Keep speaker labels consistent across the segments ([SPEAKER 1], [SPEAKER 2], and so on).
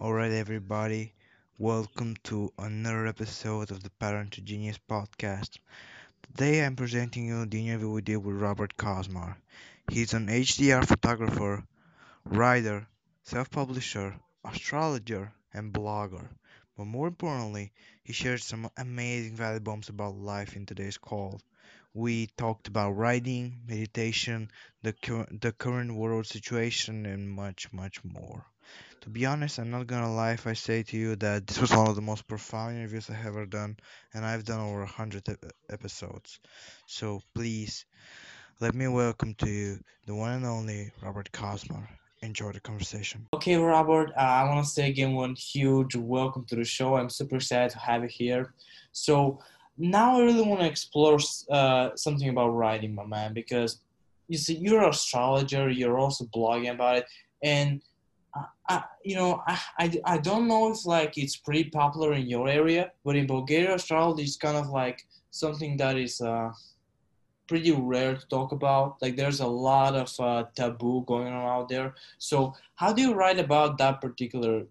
[SPEAKER 1] Alright, everybody, welcome to another episode of the Parent to Genius podcast. Today I'm presenting you the interview we did with Robert Cosmar. He's an HDR photographer, writer, self publisher, astrologer, and blogger. But more importantly, he shared some amazing value bombs about life in today's call. We talked about writing, meditation, the, cur- the current world situation, and much, much more. To be honest, I'm not gonna lie if I say to you that this was one of the most profound interviews I have ever done, and I've done over a hundred ep- episodes. So please, let me welcome to you the one and only Robert Cosmar. Enjoy the conversation.
[SPEAKER 2] Okay, Robert, uh, I want to say again one huge welcome to the show. I'm super excited to have you here. So now I really want to explore uh, something about writing, my man, because you see, you're an astrologer, you're also blogging about it, and I, you know, I, I, I don't know if like it's pretty popular in your area, but in Bulgaria, astrology is kind of like something that is uh, pretty rare to talk about. Like there's a lot of uh, taboo going on out there. So how do you write about that particular,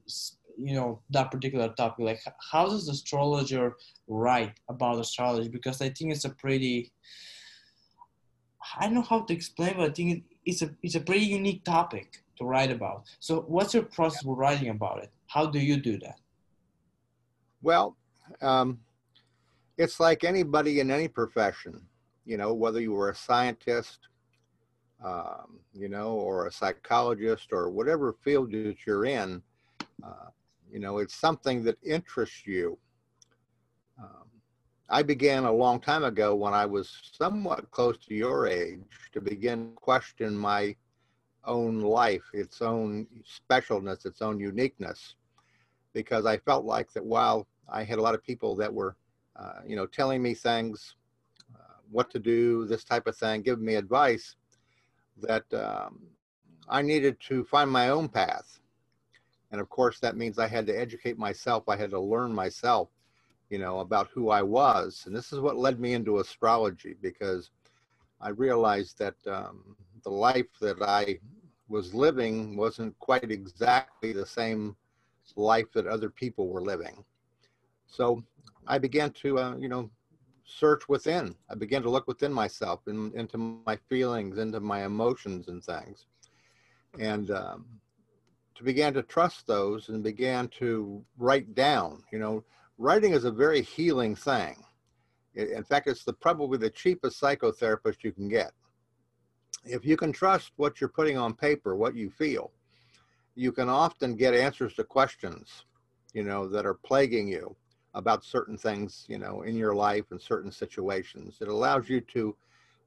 [SPEAKER 2] you know, that particular topic? Like how does the astrologer write about astrology? Because I think it's a pretty, I don't know how to explain, but I think it's a it's a pretty unique topic to write about. So, what's your process for writing about it? How do you do that?
[SPEAKER 3] Well, um, it's like anybody in any profession, you know, whether you were a scientist, um, you know, or a psychologist or whatever field that you're in, uh, you know, it's something that interests you. Um, I began a long time ago when I was somewhat close to your age to begin question my own life, its own specialness, its own uniqueness, because I felt like that while I had a lot of people that were, uh, you know, telling me things, uh, what to do, this type of thing, giving me advice, that um, I needed to find my own path. And of course, that means I had to educate myself. I had to learn myself, you know, about who I was. And this is what led me into astrology because I realized that um, the life that I was living wasn't quite exactly the same life that other people were living. So I began to, uh, you know, search within. I began to look within myself and into my feelings, into my emotions and things. And um, to begin to trust those and began to write down, you know, writing is a very healing thing. In fact, it's the probably the cheapest psychotherapist you can get if you can trust what you're putting on paper, what you feel, you can often get answers to questions, you know, that are plaguing you about certain things, you know, in your life and certain situations. It allows you to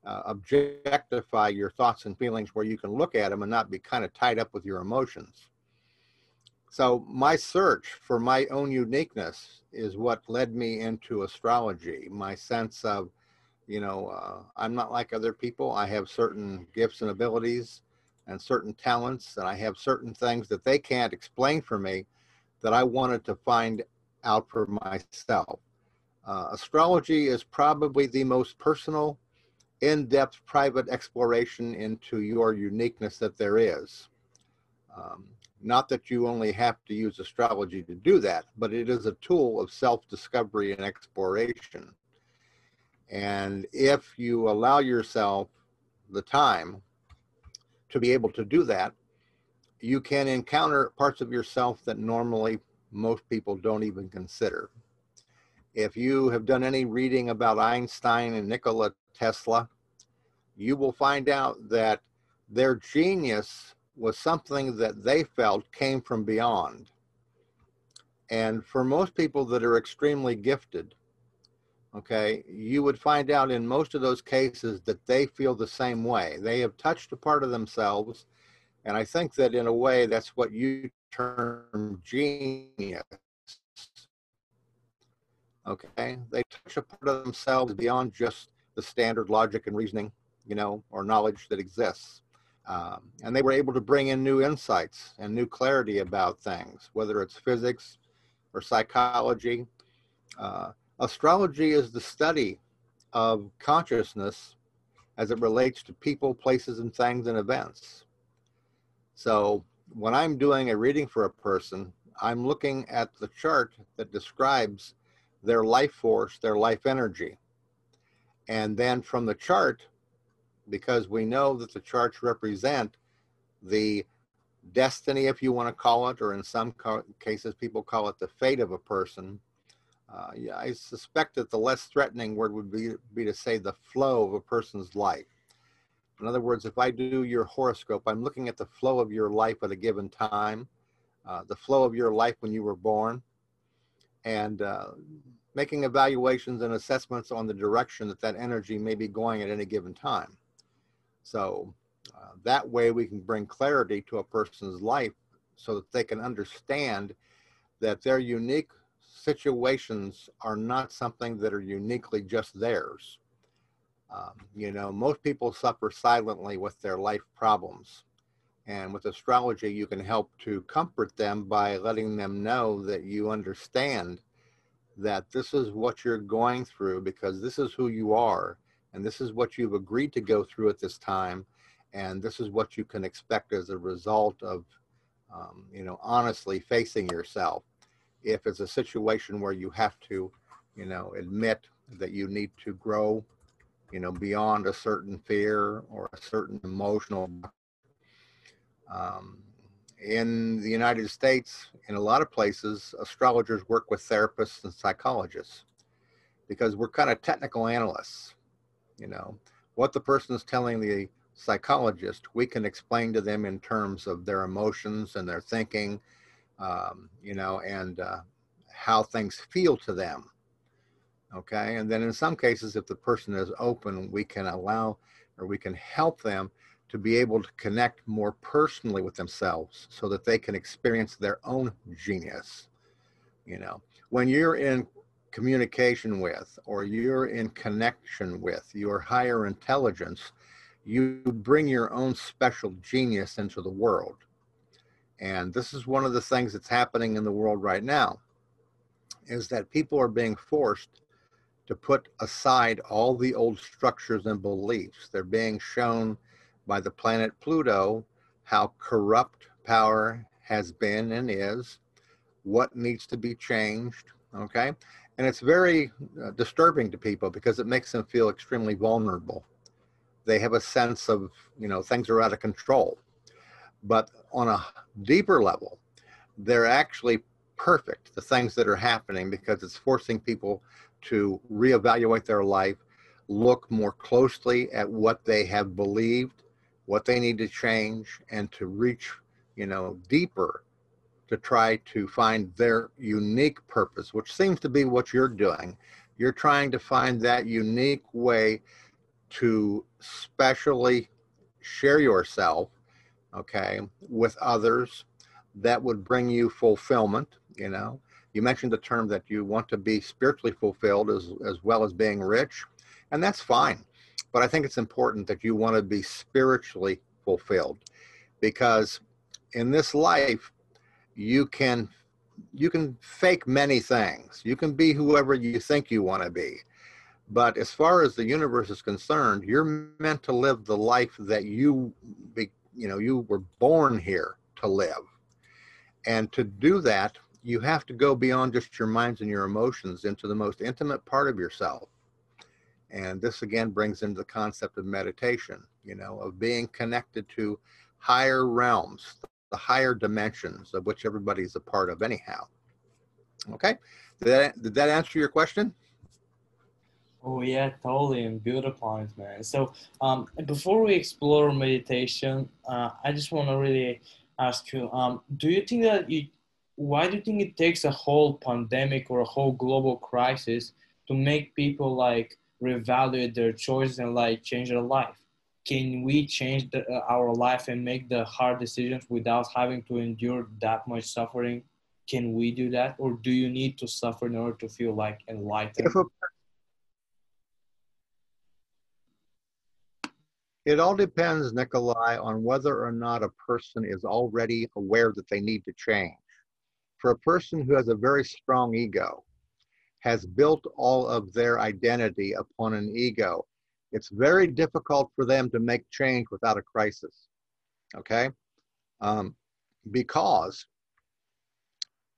[SPEAKER 3] uh, objectify your thoughts and feelings where you can look at them and not be kind of tied up with your emotions. So, my search for my own uniqueness is what led me into astrology, my sense of you know, uh, I'm not like other people. I have certain gifts and abilities and certain talents, and I have certain things that they can't explain for me that I wanted to find out for myself. Uh, astrology is probably the most personal, in depth, private exploration into your uniqueness that there is. Um, not that you only have to use astrology to do that, but it is a tool of self discovery and exploration. And if you allow yourself the time to be able to do that, you can encounter parts of yourself that normally most people don't even consider. If you have done any reading about Einstein and Nikola Tesla, you will find out that their genius was something that they felt came from beyond. And for most people that are extremely gifted, okay, you would find out in most of those cases that they feel the same way. They have touched a part of themselves. And I think that in a way, that's what you term genius. Okay, they touch a part of themselves beyond just the standard logic and reasoning, you know, or knowledge that exists. Um, and they were able to bring in new insights and new clarity about things, whether it's physics or psychology. Uh, Astrology is the study of consciousness as it relates to people, places, and things and events. So when I'm doing a reading for a person, I'm looking at the chart that describes their life force, their life energy. And then from the chart, because we know that the charts represent the destiny, if you want to call it, or in some cases, people call it the fate of a person. Uh, yeah, I suspect that the less threatening word would be, be to say the flow of a person's life. In other words, if I do your horoscope, I'm looking at the flow of your life at a given time, uh, the flow of your life when you were born, and uh, making evaluations and assessments on the direction that that energy may be going at any given time. So uh, that way we can bring clarity to a person's life so that they can understand that their unique situations are not something that are uniquely just theirs. Um, you know, most people suffer silently with their life problems. And with astrology, you can help to comfort them by letting them know that you understand that this is what you're going through because this is who you are and this is what you've agreed to go through at this time and this is what you can expect as a result of um, you know honestly facing yourself if it's a situation where you have to you know admit that you need to grow you know beyond a certain fear or a certain emotional um, in the United States, in a lot of places, astrologers work with therapists and psychologists because we're kind of technical analysts. You know, what the person is telling the psychologist, we can explain to them in terms of their emotions and their thinking, um, you know, and uh, how things feel to them. Okay. And then in some cases, if the person is open, we can allow or we can help them to be able to connect more personally with themselves so that they can experience their own genius. You know, when you're in communication with or you're in connection with your higher intelligence, you bring your own special genius into the world. And this is one of the things that's happening in the world right now is that people are being forced to put aside all the old structures and beliefs. They're being shown by the planet Pluto how corrupt power has been and is, what needs to be changed, okay? And it's very uh, disturbing to people because it makes them feel extremely vulnerable. They have a sense of, you know, things are out of control. But on a deeper level, they're actually perfect, the things that are happening, because it's forcing people to reevaluate their life, look more closely at what they have believed, what they need to change and to reach, you know, deeper to try to find their unique purpose, which seems to be what you're doing. You're trying to find that unique way to specially share yourself, okay, with others that would bring you fulfillment, you know. You mentioned the term that you want to be spiritually fulfilled as, as well as being rich, and that's fine. But I think it's important that you want to be spiritually fulfilled because in this life, you can you can fake many things. You can be whoever you think you want to be. But as far as the universe is concerned, you're meant to live the life that you be, you know, you were born here to live. And to do that, you have to go beyond just your minds and your emotions into the most intimate part of yourself. And this again brings into the concept of meditation, you know, of being connected to higher realms, the higher dimensions of which everybody's a part of anyhow. Okay, did that, did that answer your question?
[SPEAKER 2] Oh yeah, totally, and build upon it, man. So um, before we explore meditation, uh, I just want to really ask you: um, Do you think that you, why do you think it takes a whole pandemic or a whole global crisis to make people like reevaluate their choices and like change their life? Can we change the, uh, our life and make the hard decisions without having to endure that much suffering? Can we do that, or do you need to suffer in order to feel like enlightened?
[SPEAKER 3] It all depends, Nikolai, on whether or not a person is already aware that they need to change. For a person who has a very strong ego, has built all of their identity upon an ego. It's very difficult for them to make change without a crisis, okay? Um, because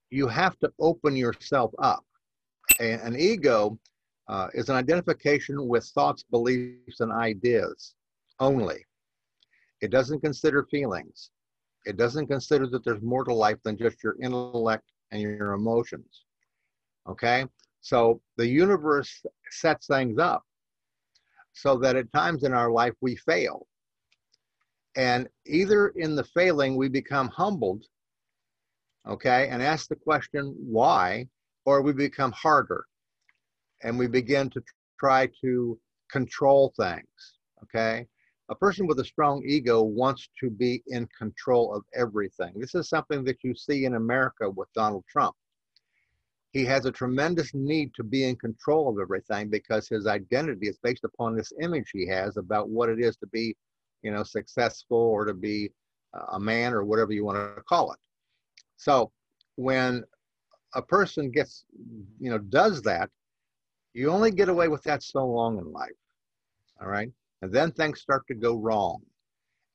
[SPEAKER 3] you have to open yourself up. An ego uh, is an identification with thoughts, beliefs, and ideas only. It doesn't consider feelings. It doesn't consider that there's more to life than just your intellect and your emotions. Okay? So the universe sets things up so that at times in our life we fail. And either in the failing we become humbled, okay, and ask the question why, or we become harder and we begin to try to control things, okay? A person with a strong ego wants to be in control of everything. This is something that you see in America with Donald Trump he has a tremendous need to be in control of everything because his identity is based upon this image he has about what it is to be, you know, successful or to be uh, a man or whatever you want to call it. So when a person gets, you know, does that, you only get away with that so long in life. All right. And then things start to go wrong.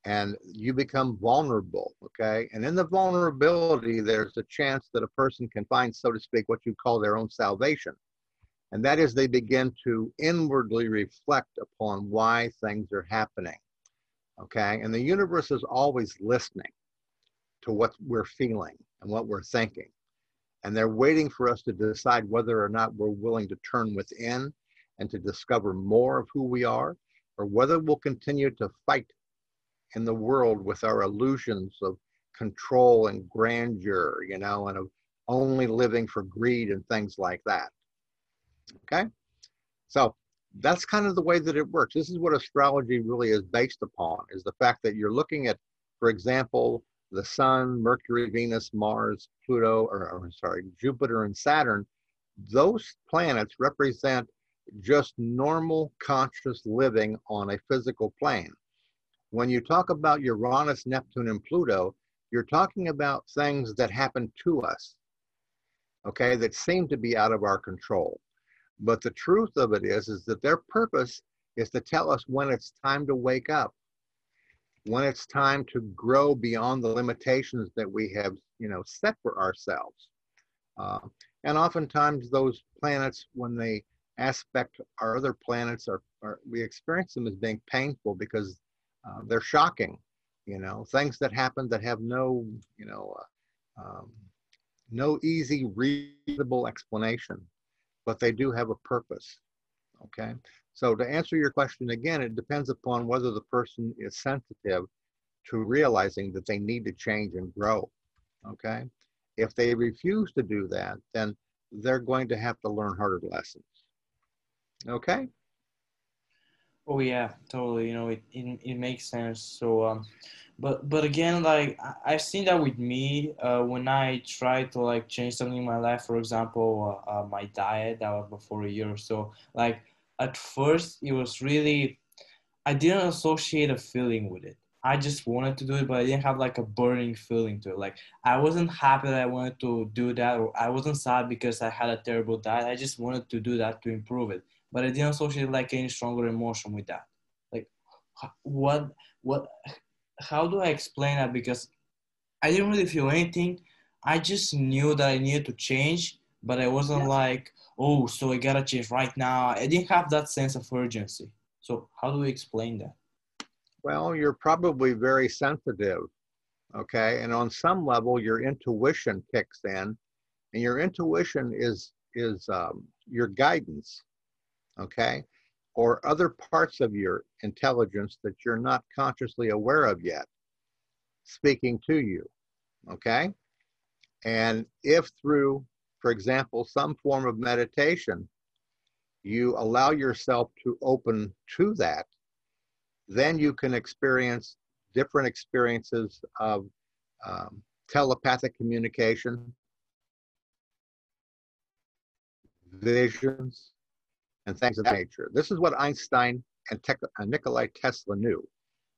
[SPEAKER 3] And you become vulnerable okay? And in the vulnerability there's a chance that a person can find so to speak what you call their own salvation. And that is they begin to inwardly reflect upon why things are happening okay? And the universe is always listening to what we're feeling and what we're thinking. And they're waiting for us to decide whether or not we're willing to turn within and to discover more of who we are or whether we'll continue to fight in the world with our illusions of control and grandeur, you know, and of only living for greed and things like that. Okay? So that's kind of the way that it works. This is what astrology really is based upon, is the fact that you're looking at, for example, the sun, Mercury, Venus, Mars, Pluto, or, or sorry, Jupiter and Saturn. Those planets represent just normal conscious living on a physical plane when you talk about Uranus, Neptune, and Pluto, you're talking about things that happen to us, okay, that seem to be out of our control. But the truth of it is, is that their purpose is to tell us when it's time to wake up, when it's time to grow beyond the limitations that we have, you know, set for ourselves. Uh, and oftentimes those planets, when they aspect our other planets, are, are we experience them as being painful because uh, they're shocking, you know, things that happen that have no, you know, uh, um, no easy, reasonable explanation, but they do have a purpose. Okay. So to answer your question again, it depends upon whether the person is sensitive to realizing that they need to change and grow. Okay. If they refuse to do that, then they're going to have to learn harder lessons. Okay.
[SPEAKER 2] Oh yeah, totally. You know, it, it, it makes sense. So, um, but but again, like I, have seen that with me uh, when I try to like change something in my life. For example, uh, uh, my diet that was before a year or so. Like at first, it was really I didn't associate a feeling with it. I just wanted to do it, but I didn't have like a burning feeling to it. Like I wasn't happy that I wanted to do that, or I wasn't sad because I had a terrible diet. I just wanted to do that to improve it but I didn't associate like any stronger emotion with that. Like, what, what, how do I explain that? Because I didn't really feel anything. I just knew that I needed to change, but I wasn't yeah. like, oh, so I gotta change right now. I didn't have that sense of urgency. So, how do we explain that?
[SPEAKER 3] Well, you're probably very sensitive, okay? And on some level, your intuition kicks in, and your intuition is is um, your guidance okay? Or other parts of your intelligence that you're not consciously aware of yet speaking to you, okay? And if through, for example, some form of meditation, you allow yourself to open to that, then you can experience different experiences of um, telepathic communication, visions, and things of that nature. This is what Einstein and Te- uh, Nikolai Tesla knew.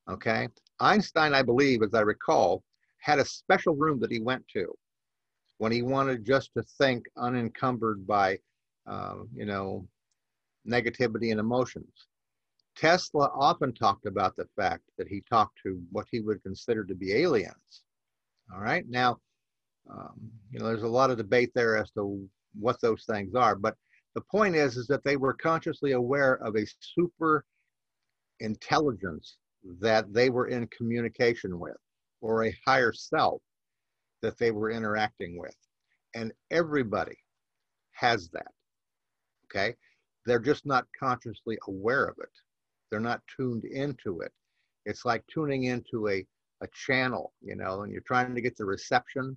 [SPEAKER 3] Okay, Einstein, I believe, as I recall, had a special room that he went to when he wanted just to think unencumbered by, uh, you know, negativity and emotions. Tesla often talked about the fact that he talked to what he would consider to be aliens. All right. Now, Um, you know, there's a lot of debate there as to what those things are, but the point is, is that they were consciously aware of a super intelligence that they were in communication with, or a higher self that they were interacting with. And everybody has that. Okay. They're just not consciously aware of it. They're not tuned into it. It's like tuning into a, a channel, you know, and you're trying to get the reception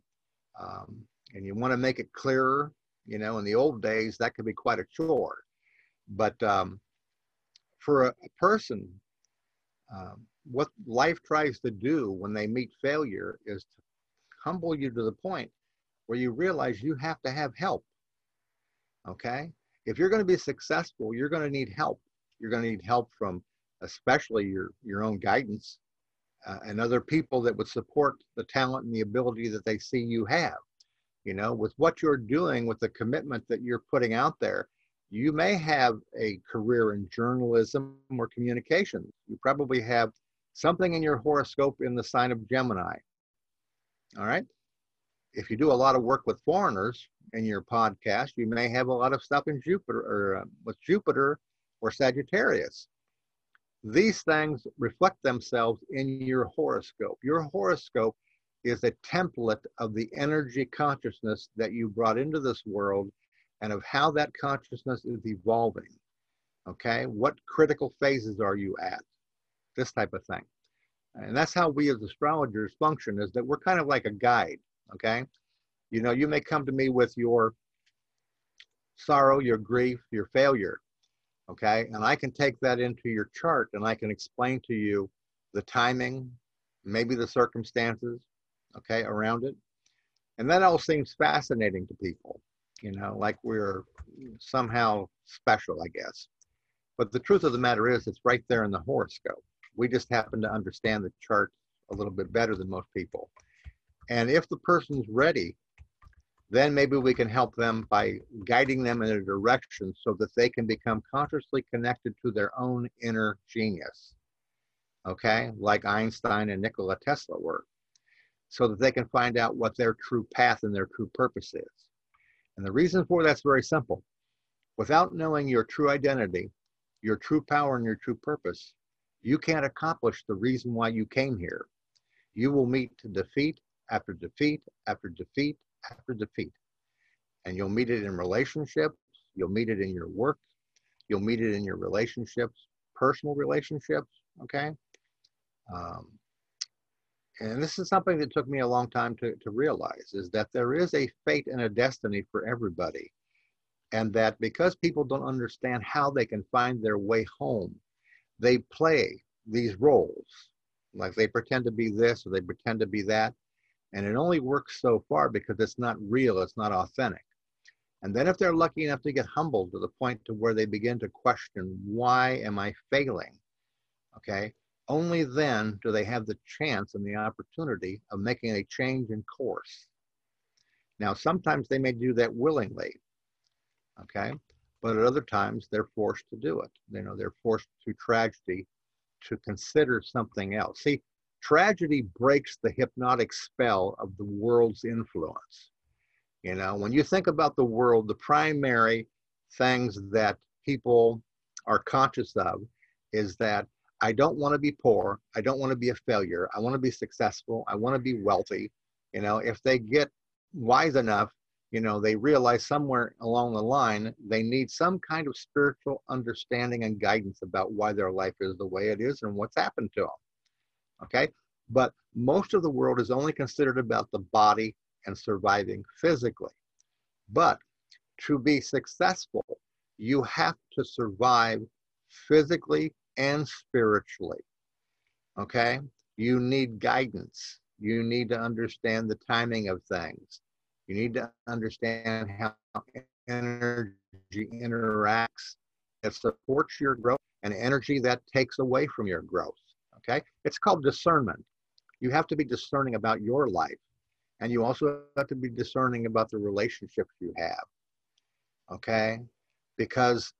[SPEAKER 3] um, and you want to make it clearer. You know, in the old days, that could be quite a chore. But um, for a, a person, um, what life tries to do when they meet failure is to humble you to the point where you realize you have to have help. Okay? If you're going to be successful, you're going to need help. You're going to need help from especially your, your own guidance uh, and other people that would support the talent and the ability that they see you have. You know, with what you're doing, with the commitment that you're putting out there, you may have a career in journalism or communications. You probably have something in your horoscope in the sign of Gemini. All right. If you do a lot of work with foreigners in your podcast, you may have a lot of stuff in Jupiter or uh, with Jupiter or Sagittarius. These things reflect themselves in your horoscope. Your horoscope is a template of the energy consciousness that you brought into this world and of how that consciousness is evolving. Okay, what critical phases are you at? This type of thing. And that's how we as astrologers function is that we're kind of like a guide. Okay, you know, you may come to me with your sorrow, your grief, your failure. Okay, and I can take that into your chart and I can explain to you the timing, maybe the circumstances, okay, around it. And that all seems fascinating to people you know, like we're somehow special, I guess. But the truth of the matter is, it's right there in the horoscope. We just happen to understand the chart a little bit better than most people. And if the person's ready, then maybe we can help them by guiding them in a direction so that they can become consciously connected to their own inner genius. Okay, like Einstein and Nikola Tesla were, so that they can find out what their true path and their true purpose is. And the reason for that's very simple. Without knowing your true identity, your true power, and your true purpose, you can't accomplish the reason why you came here. You will meet defeat after defeat after defeat after defeat. And you'll meet it in relationships, you'll meet it in your work, you'll meet it in your relationships, personal relationships, okay? Um, and this is something that took me a long time to, to realize is that there is a fate and a destiny for everybody. And that because people don't understand how they can find their way home they play these roles. Like they pretend to be this or they pretend to be that. And it only works so far because it's not real it's not authentic. And then if they're lucky enough to get humbled to the point to where they begin to question why am i failing? Okay only then do they have the chance and the opportunity of making a change in course. Now, sometimes they may do that willingly, okay? But at other times, they're forced to do it. You know, they're forced through tragedy to consider something else. See, tragedy breaks the hypnotic spell of the world's influence. You know, when you think about the world, the primary things that people are conscious of is that I don't want to be poor. I don't want to be a failure. I want to be successful. I want to be wealthy. You know, if they get wise enough, you know, they realize somewhere along the line they need some kind of spiritual understanding and guidance about why their life is the way it is and what's happened to them. Okay? But most of the world is only considered about the body and surviving physically. But to be successful, you have to survive physically and spiritually. Okay? You need guidance. You need to understand the timing of things. You need to understand how energy interacts. It supports your growth and energy that takes away from your growth. Okay? It's called discernment. You have to be discerning about your life. And you also have to be discerning about the relationships you have. Okay? Because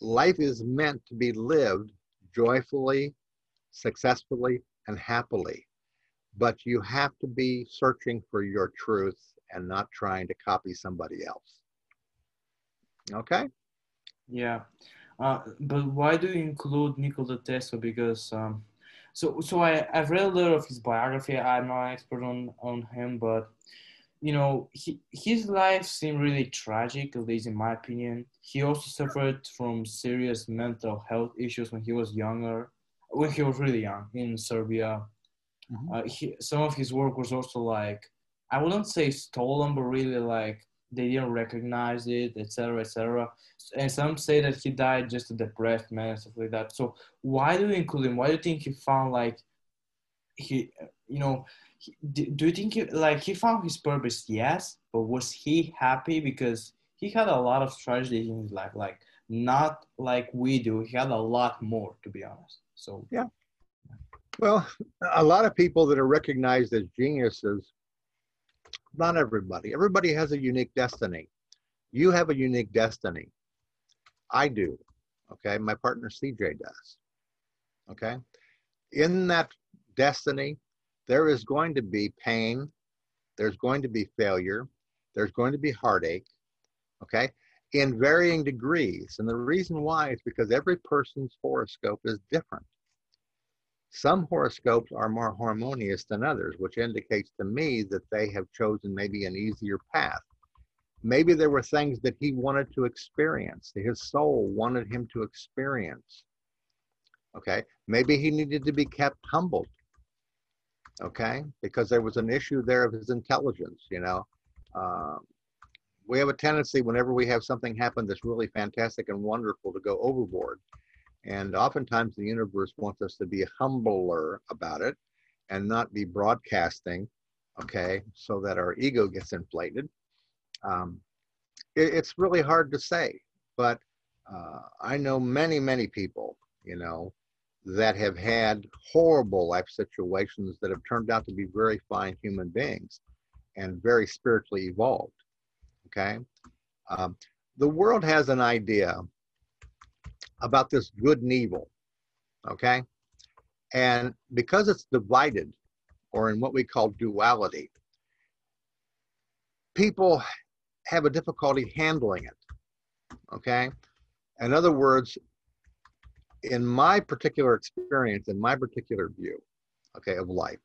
[SPEAKER 3] life is meant to be lived joyfully, successfully, and happily. but you have to be searching for your truth and not trying to copy somebody else. Okay?
[SPEAKER 2] Yeah. Uh, but why do you include Nikola Tesla? Because um, so so I I've read a little of his biography. I'm not an expert on on him, but you know he, his life seemed really tragic, at least in my opinion. He also suffered from serious mental health issues when he was younger, when he was really young in Serbia.
[SPEAKER 3] Mhm.
[SPEAKER 2] Uh, he, some of his work was also like I wouldn't say stolen, but really like they didn't recognize it, etc., etc. And some say that he died just a depressed man stuff like that. So why do you include him? Why do you think he found like he, you know, do, do you think he, like he found his purpose? Yes, but was he happy because he had a lot of tragedy in his life, like not like we do. He had a lot more, to be honest. So yeah.
[SPEAKER 3] Well, a lot of people that are recognized as geniuses, not everybody. Everybody has a unique destiny. You have a unique destiny. I do. Okay. My partner CJ does. Okay. In that destiny, there is going to be pain, there's going to be failure, there's going to be heartache. Okay. In varying degrees. And the reason why is because every person's horoscope is different. Some horoscopes are more harmonious than others, which indicates to me that they have chosen maybe an easier path. Maybe there were things that he wanted to experience, that his soul wanted him to experience. Okay. Maybe he needed to be kept humbled. Okay. Because there was an issue there of his intelligence, you know. Um, we have a tendency whenever we have something happen that's really fantastic and wonderful to go overboard. And oftentimes the universe wants us to be humbler about it and not be broadcasting, okay, so that our ego gets inflated. Um, it, it's really hard to say, but uh, I know many, many people, you know, that have had horrible life situations that have turned out to be very fine human beings and very spiritually evolved. Okay. Um, the world has an idea about this good and evil. Okay. And because it's divided, or in what we call duality, people have a difficulty handling it. Okay. In other words, in my particular experience, in my particular view, okay, of life,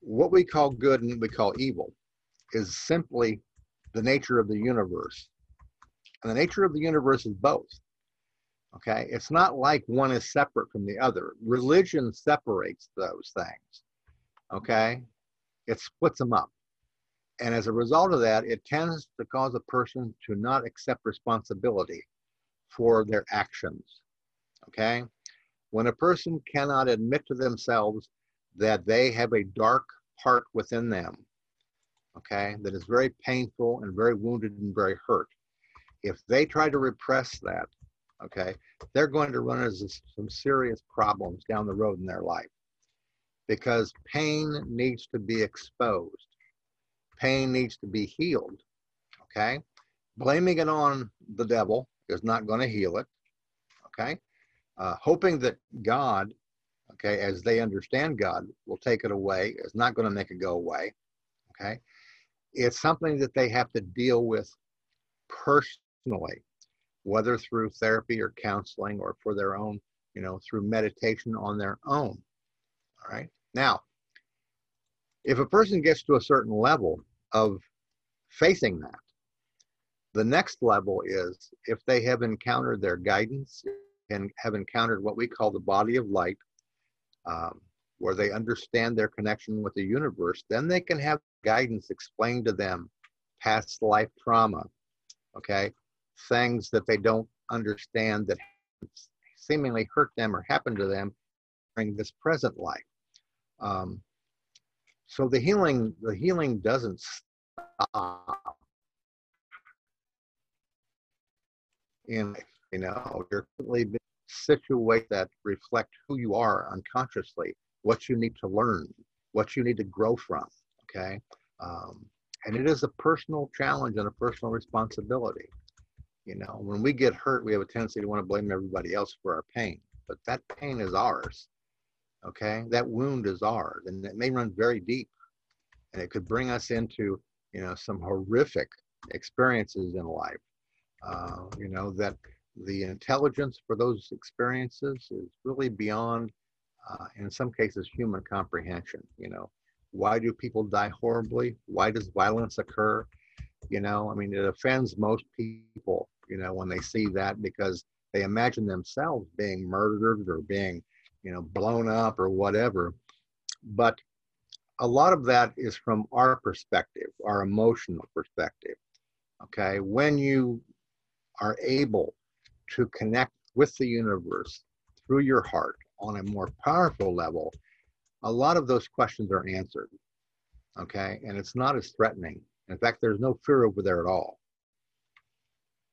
[SPEAKER 3] what we call good and we call evil is simply the nature of the universe. And the nature of the universe is both. Okay, it's not like one is separate from the other. Religion separates those things. Okay, it splits them up. And as a result of that, it tends to cause a person to not accept responsibility for their actions. Okay, when a person cannot admit to themselves that they have a dark part within them, okay, that is very painful and very wounded and very hurt, if they try to repress that, okay, they're going to run into some serious problems down the road in their life because pain needs to be exposed. Pain needs to be healed, okay? Blaming it on the devil is not going to heal it, okay? Uh, hoping that God, okay, as they understand God, will take it away is not going to make it go away, okay? It's something that they have to deal with personally whether through therapy or counseling or for their own, you know, through meditation on their own. All right. Now, if a person gets to a certain level of facing that, the next level is if they have encountered their guidance and have encountered what we call the body of light, um, where they understand their connection with the universe, then they can have guidance explained to them past life trauma, okay, things that they don't understand that seemingly hurt them or happen to them during this present life. Um, so the healing, the healing doesn't stop. In you know, you're constantly situate that reflect who you are unconsciously, what you need to learn, what you need to grow from. Okay, um, and it is a personal challenge and a personal responsibility. You know, when we get hurt, we have a tendency to want to blame everybody else for our pain, but that pain is ours. Okay, that wound is ours, and it may run very deep, and it could bring us into you know some horrific experiences in life. Uh, you know that the intelligence for those experiences is really beyond, uh, in some cases, human comprehension. You know, why do people die horribly? Why does violence occur? You know, I mean, it offends most people. You know, when they see that because they imagine themselves being murdered or being, you know, blown up or whatever. But a lot of that is from our perspective, our emotional perspective. Okay, when you are able to connect with the universe through your heart on a more powerful level, a lot of those questions are answered. Okay, and it's not as threatening. In fact, there's no fear over there at all.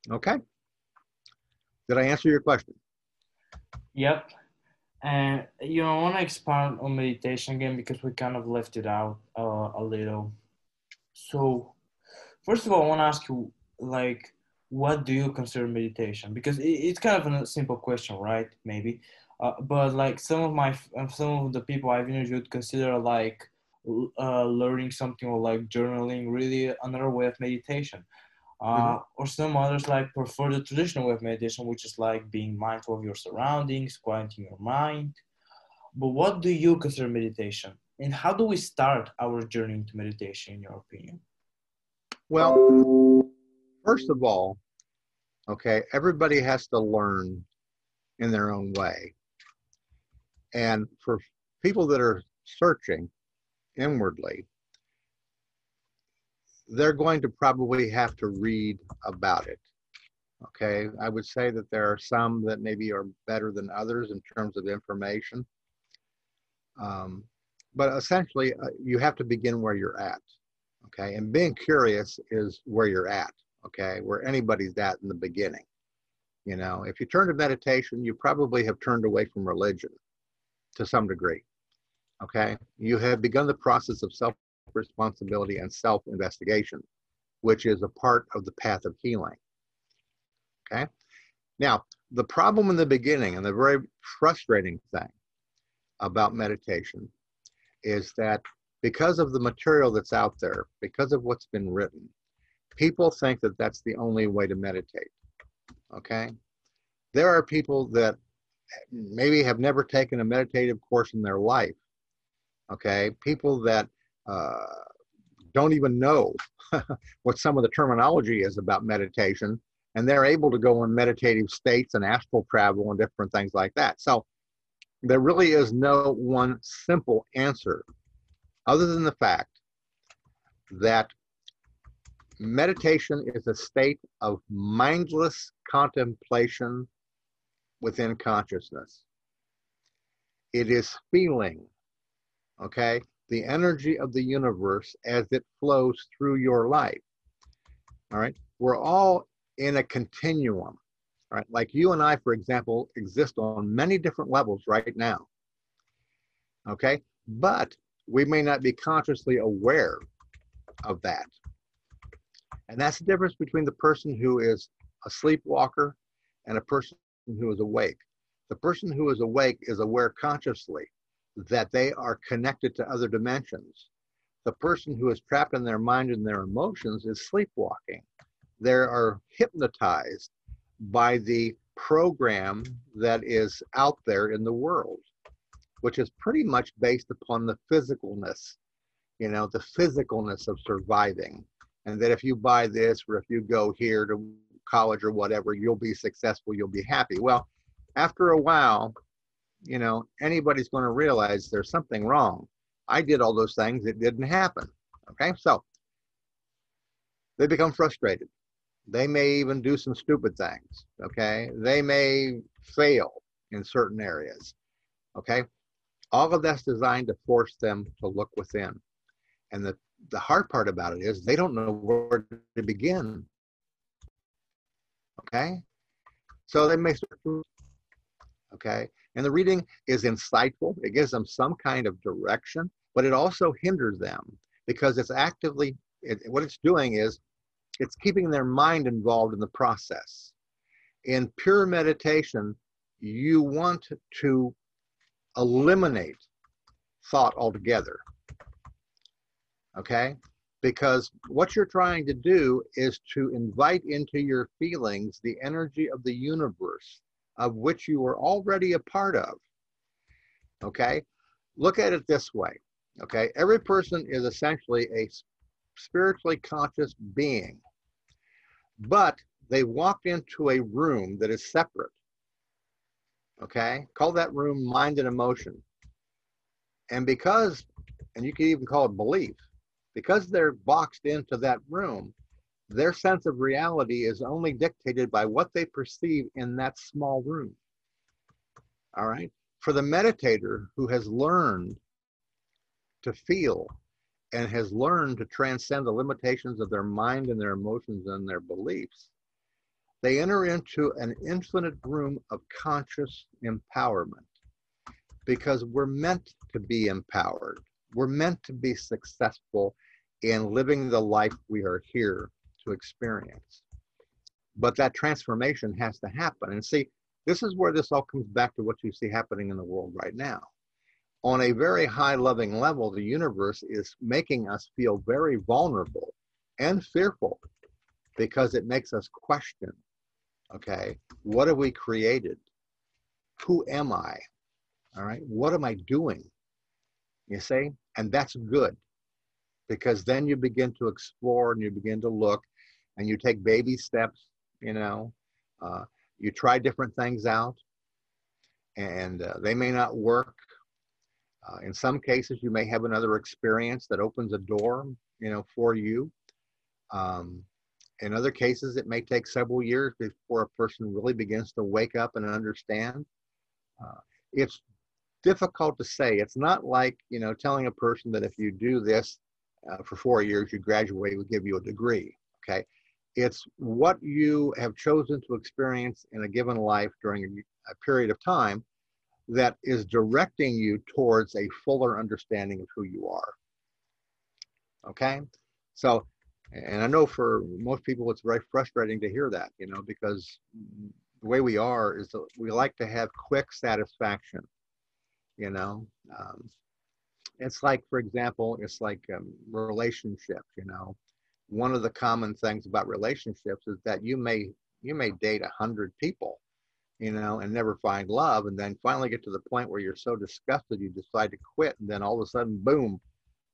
[SPEAKER 3] Okay, did I answer your question?
[SPEAKER 2] Yep. And you know, I want to expand on meditation again because we kind of left it out uh, a little. So, first of all, I want to ask you, like, what do you consider meditation? Because it, it's kind of a simple question, right? Maybe, uh, but like some of my some of the people I've interviewed consider like uh, learning something or like journaling really another way of meditation. Uh, mm-hmm. or some others like prefer the traditional way of meditation, which is like being mindful of your surroundings, quieting your mind. But what do you consider meditation? And how do we start our journey into meditation, in your opinion?
[SPEAKER 3] Well, first of all, okay, everybody has to learn in their own way. And for people that are searching inwardly, they're going to probably have to read about it. Okay, I would say that there are some that maybe are better than others in terms of information. Um, but essentially, uh, you have to begin where you're at. Okay, and being curious is where you're at. Okay, where anybody's at in the beginning. You know, if you turn to meditation, you probably have turned away from religion to some degree. Okay, you have begun the process of self responsibility and self investigation, which is a part of the path of healing. Okay? Now, the problem in the beginning and the very frustrating thing about meditation is that because of the material that's out there, because of what's been written, people think that that's the only way to meditate. Okay? There are people that maybe have never taken a meditative course in their life. Okay? People that uh, don't even know what some of the terminology is about meditation, and they're able to go in meditative states and astral travel and different things like that. So there really is no one simple answer other than the fact that meditation is a state of mindless contemplation within consciousness. It is feeling, okay? the energy of the universe as it flows through your life. All right. We're all in a continuum. Right. Like you and I, for example, exist on many different levels right now. Okay. But we may not be consciously aware of that. And that's the difference between the person who is a sleepwalker and a person who is awake. The person who is awake is aware consciously that they are connected to other dimensions. The person who is trapped in their mind and their emotions is sleepwalking. They are hypnotized by the program that is out there in the world, which is pretty much based upon the physicalness, you know, the physicalness of surviving. And that if you buy this or if you go here to college or whatever, you'll be successful, you'll be happy. Well, after a while, you know, anybody's going to realize there's something wrong. I did all those things, it didn't happen. Okay, so they become frustrated. They may even do some stupid things. Okay, they may fail in certain areas. Okay, all of that's designed to force them to look within. And the, the hard part about it is they don't know where to begin. Okay, so they may start okay, and the reading is insightful. It gives them some kind of direction, but it also hinders them because it's actively, it, what it's doing is it's keeping their mind involved in the process. In pure meditation, you want to eliminate thought altogether. Okay? Because what you're trying to do is to invite into your feelings the energy of the universe of which you are already a part of. Okay? Look at it this way. Okay? Every person is essentially a spiritually conscious being, but they walked into a room that is separate. Okay? Call that room mind and emotion. And because, and you can even call it belief, because they're boxed into that room, their sense of reality is only dictated by what they perceive in that small room. All right. For the meditator who has learned to feel and has learned to transcend the limitations of their mind and their emotions and their beliefs, they enter into an infinite room of conscious empowerment because we're meant to be empowered. We're meant to be successful in living the life we are here to experience. But that transformation has to happen. And see, this is where this all comes back to what you see happening in the world right now. On a very high loving level, the universe is making us feel very vulnerable and fearful because it makes us question okay, what have we created? Who am I? All right, what am I doing? You see? And that's good because then you begin to explore and you begin to look and you take baby steps, you know. Uh, you try different things out and uh, they may not work. Uh, in some cases, you may have another experience that opens a door, you know, for you. Um, in other cases, it may take several years before a person really begins to wake up and understand. Uh, it's difficult to say. It's not like, you know, telling a person that if you do this uh, for four years, you graduate, will give you a degree. Okay. It's what you have chosen to experience in a given life during a, a period of time that is directing you towards a fuller understanding of who you are. Okay. So and I know for most people, it's very frustrating to hear that, you know, because the way we are is that we like to have quick satisfaction, you know. Um, it's like, for example, it's like um, relationships, you know. One of the common things about relationships is that you may you may date a hundred people, you know, and never find love, and then finally get to the point where you're so disgusted you decide to quit, and then all of a sudden, boom,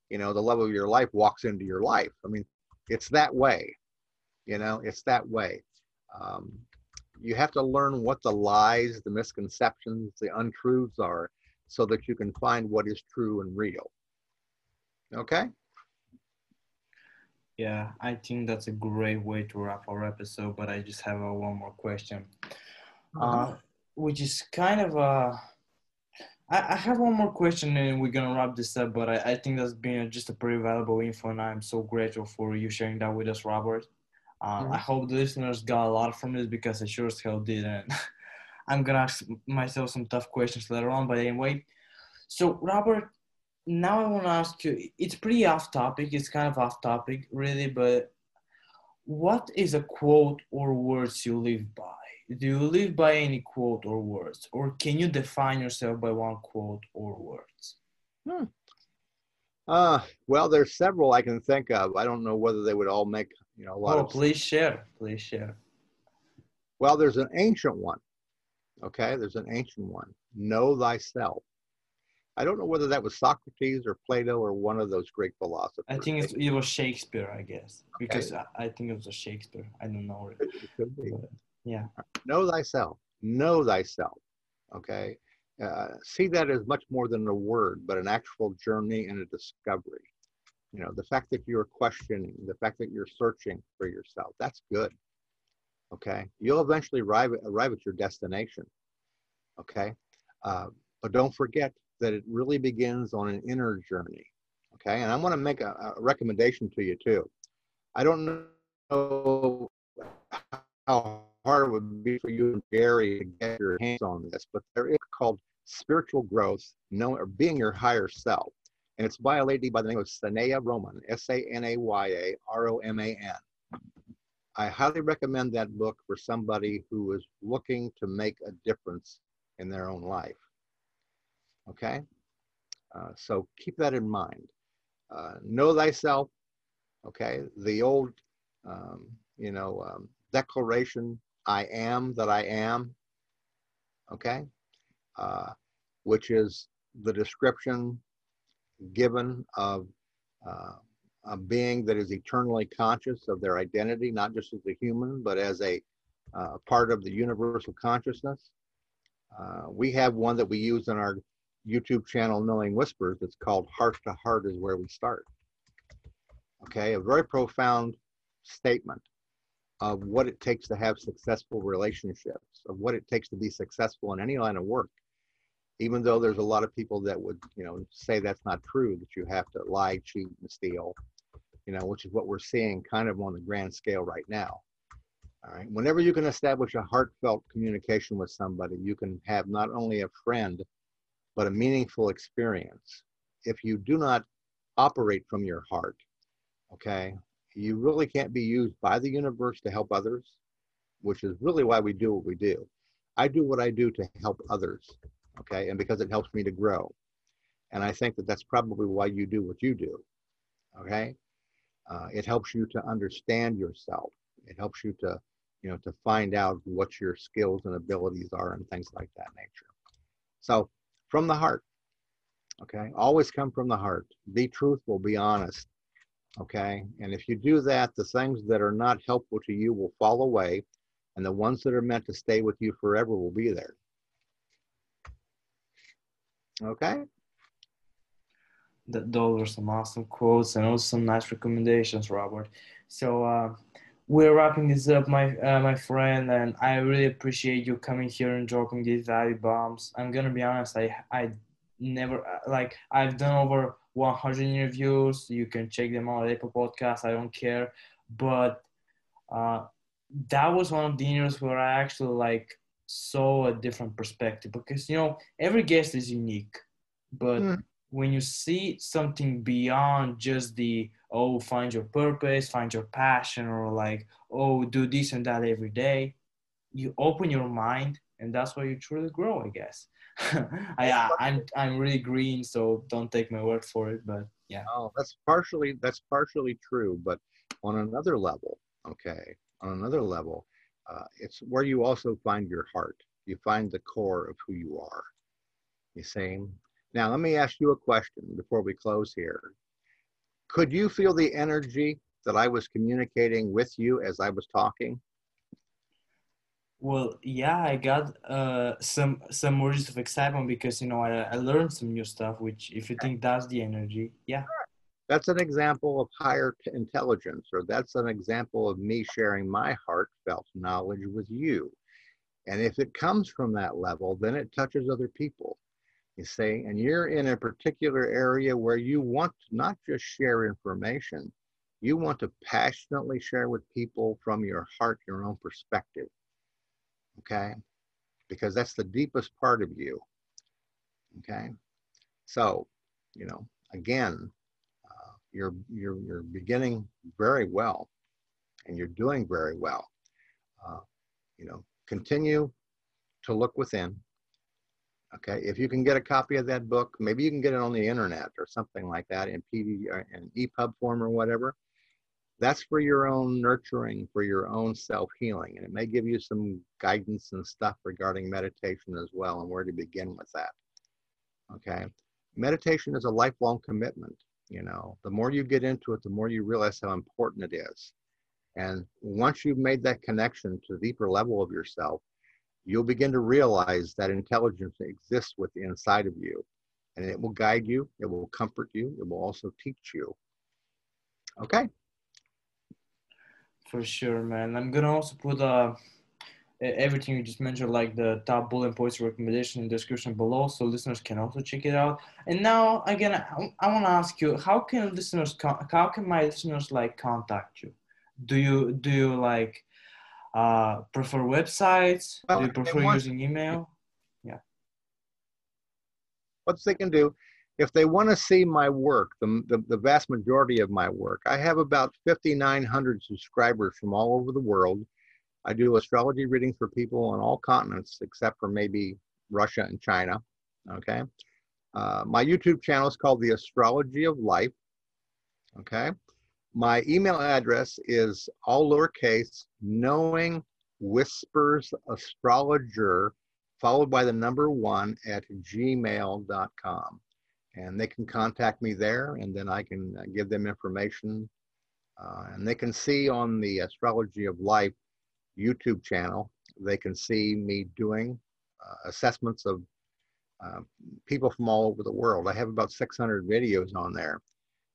[SPEAKER 3] you know, the love of your life walks into your life. I mean, it's that way you know it's that way um, you have to learn what the lies the misconceptions the untruths are so that you can find what is true and real okay
[SPEAKER 2] yeah i think that's a great way to wrap our episode but i just have a, one more question uh-huh. uh, which is kind of a I, I have one more question and we're gonna wrap this up, but I, I think that's been just a pretty valuable info and I'm so grateful for you sharing that with us, Robert. Uh, mm-hmm. I hope the listeners got a lot from this because I sure as hell did and I'm gonna ask myself some tough questions later on, but anyway. So Robert, now I wanna ask you, it's pretty off topic, it's kind of off topic really, but what is a quote or words you live by? do you live by any quote or words or can you define yourself by one quote or words
[SPEAKER 3] hmm. uh well there's several i can think of i don't know whether they would all make you know a lot
[SPEAKER 2] oh,
[SPEAKER 3] of
[SPEAKER 2] please share please share
[SPEAKER 3] well there's an ancient one okay there's an ancient one know thyself i don't know whether that was socrates or plato or one of those great philosophers
[SPEAKER 2] i think it was shakespeare i guess okay. because I, I, think it was a shakespeare i don't know it, it could be but, yeah.
[SPEAKER 3] Know thyself. Know thyself. Okay. Uh, see that as much more than a word, but an actual journey and a discovery. You know, the fact that you're questioning, the fact that you're searching for yourself, that's good. Okay. You'll eventually arrive, arrive at your destination. Okay. Uh, but don't forget that it really begins on an inner journey. Okay. And I want to make a, a recommendation to you too. I don't know how hard it would be for you and Gary to get your hands on this, but there is called spiritual growth, knowing or being your higher self. And it's by a lady by the name of Sanaya Roman, S-A-N-A-Y-A-R-O-M-A-N. I highly recommend that book for somebody who is looking to make a difference in their own life. Okay? Uh, so keep that in mind. Uh, know thyself. Okay? The old, um, you know, um, declaration, I am that I am. Okay? Uh, which is the description given of uh, a being that is eternally conscious of their identity, not just as a human, but as a uh, part of the universal consciousness. Uh, we have one that we use in our YouTube channel, Knowing Whispers. It's called Heart to Heart is where we start. Okay, a very profound statement of what it takes to have successful relationships, of what it takes to be successful in any line of work even though there's a lot of people that would you know say that's not true that you have to lie cheat and steal you know which is what we're seeing kind of on the grand scale right now. All right. Whenever you can establish a heartfelt communication with somebody you can have not only a friend but a meaningful experience. If you do not operate from your heart okay you really can't be used by the universe to help others which is really why we do what we do. I do what i do to help others okay and because it helps me to grow. And i think that that's probably why you do what you do okay uh, it helps you to understand yourself. It helps you to you know to find out what your skills and abilities are and things like that nature. So from the heart okay? Always come from the heart. Be truthful be honest okay? And if you do that the things that are not helpful to you will fall away and the ones that are meant to stay with you forever will be there. Okay.
[SPEAKER 2] Th- those are some awesome quotes and also some nice recommendations, Robert. So uh, we're wrapping this up, my uh, my friend, and I really appreciate you coming here and dropping these value bombs. I'm gonna be honest, I I never uh, like I've done over 100 interviews. You can check them out at Apple Podcast. I don't care, but uh, that was one of the interviews where I actually like saw a different perspective because you know every guest is unique but mm. When you see something beyond just the oh find your purpose find your passion or like oh do this and that every day you open your mind and that's where you truly grow i guess I, i'm i'm really green so don't take my word for it but yeah
[SPEAKER 3] oh that's partially that's partially true but on another level okay on another level uh, it's where you also find your heart. You find the core of who you are. You see? Now, let me ask you a question before we close here. Could you feel the energy that I was communicating with you as I was talking?
[SPEAKER 2] Well, yeah, I got uh, some some words of excitement because you know I, I learned some new stuff. Which, if you think that's the energy, yeah.
[SPEAKER 3] That's an example of higher intelligence, or that's an example of me sharing my heartfelt knowledge with you. And if it comes from that level, then it touches other people. You see, and you're in a particular area where you want to not just share information, you want to passionately share with people from your heart your own perspective. Okay? Because that's the deepest part of you. Okay? So, you know, again, you're you're you're beginning very well, and you're doing very well. Uh, you know, continue to look within. Okay, if you can get a copy of that book, maybe you can get it on the internet or something like that in PD or uh, in EPUB form or whatever. That's for your own nurturing, for your own self healing, and it may give you some guidance and stuff regarding meditation as well and where to begin with that. Okay, meditation is a lifelong commitment you know the more you get into it the more you realize how important it is and once you've made that connection to the deeper level of yourself you'll begin to realize that intelligence exists within inside of you and it will guide you it will comfort you it will also teach you okay
[SPEAKER 2] for sure man i'm gonna also put a uh, everything you just mentioned, like the top bullet points recommendation in the description below, so listeners can also check it out. And now, again, I, I want to ask you, how can listeners, how can my listeners like contact you? Do you do you like uh, prefer websites? Well, do you prefer want, using email? Yeah.
[SPEAKER 3] What they can do, if they want to see my work, the, the, the vast majority of my work, I have about 5,900 subscribers from all over the world I do astrology readings for people on all continents except for maybe Russia and China. Okay. Uh, my YouTube channel is called The Astrology of Life. Okay. My email address is all lowercase, knowing whispers astrologer, followed by the number one at gmail.com. And they can contact me there, and then I can uh, give them information. Uh, and they can see on the Astrology of Life YouTube channel, they can see me doing uh, assessments of uh, people from all over the world. I have about 600 videos on there.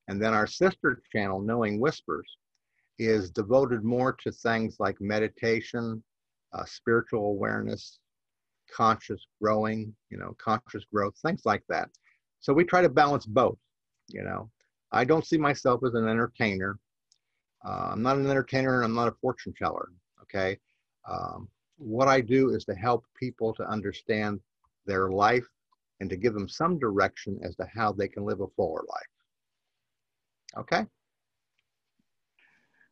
[SPEAKER 3] And then our sister channel, Knowing Whispers, is devoted more to things like meditation, uh, spiritual awareness, conscious growing, you know, conscious growth, things like that. So we try to balance both, you know. I don't see myself as an entertainer. Uh, I'm not an entertainer and I'm not a fortune teller, okay? Um, what I do is to help people to understand their life and to give them some direction as to how they can live a fuller life. Okay?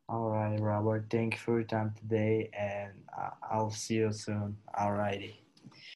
[SPEAKER 2] All right, Robert. Thank you for your time today, and uh, I'll see you soon. All righty.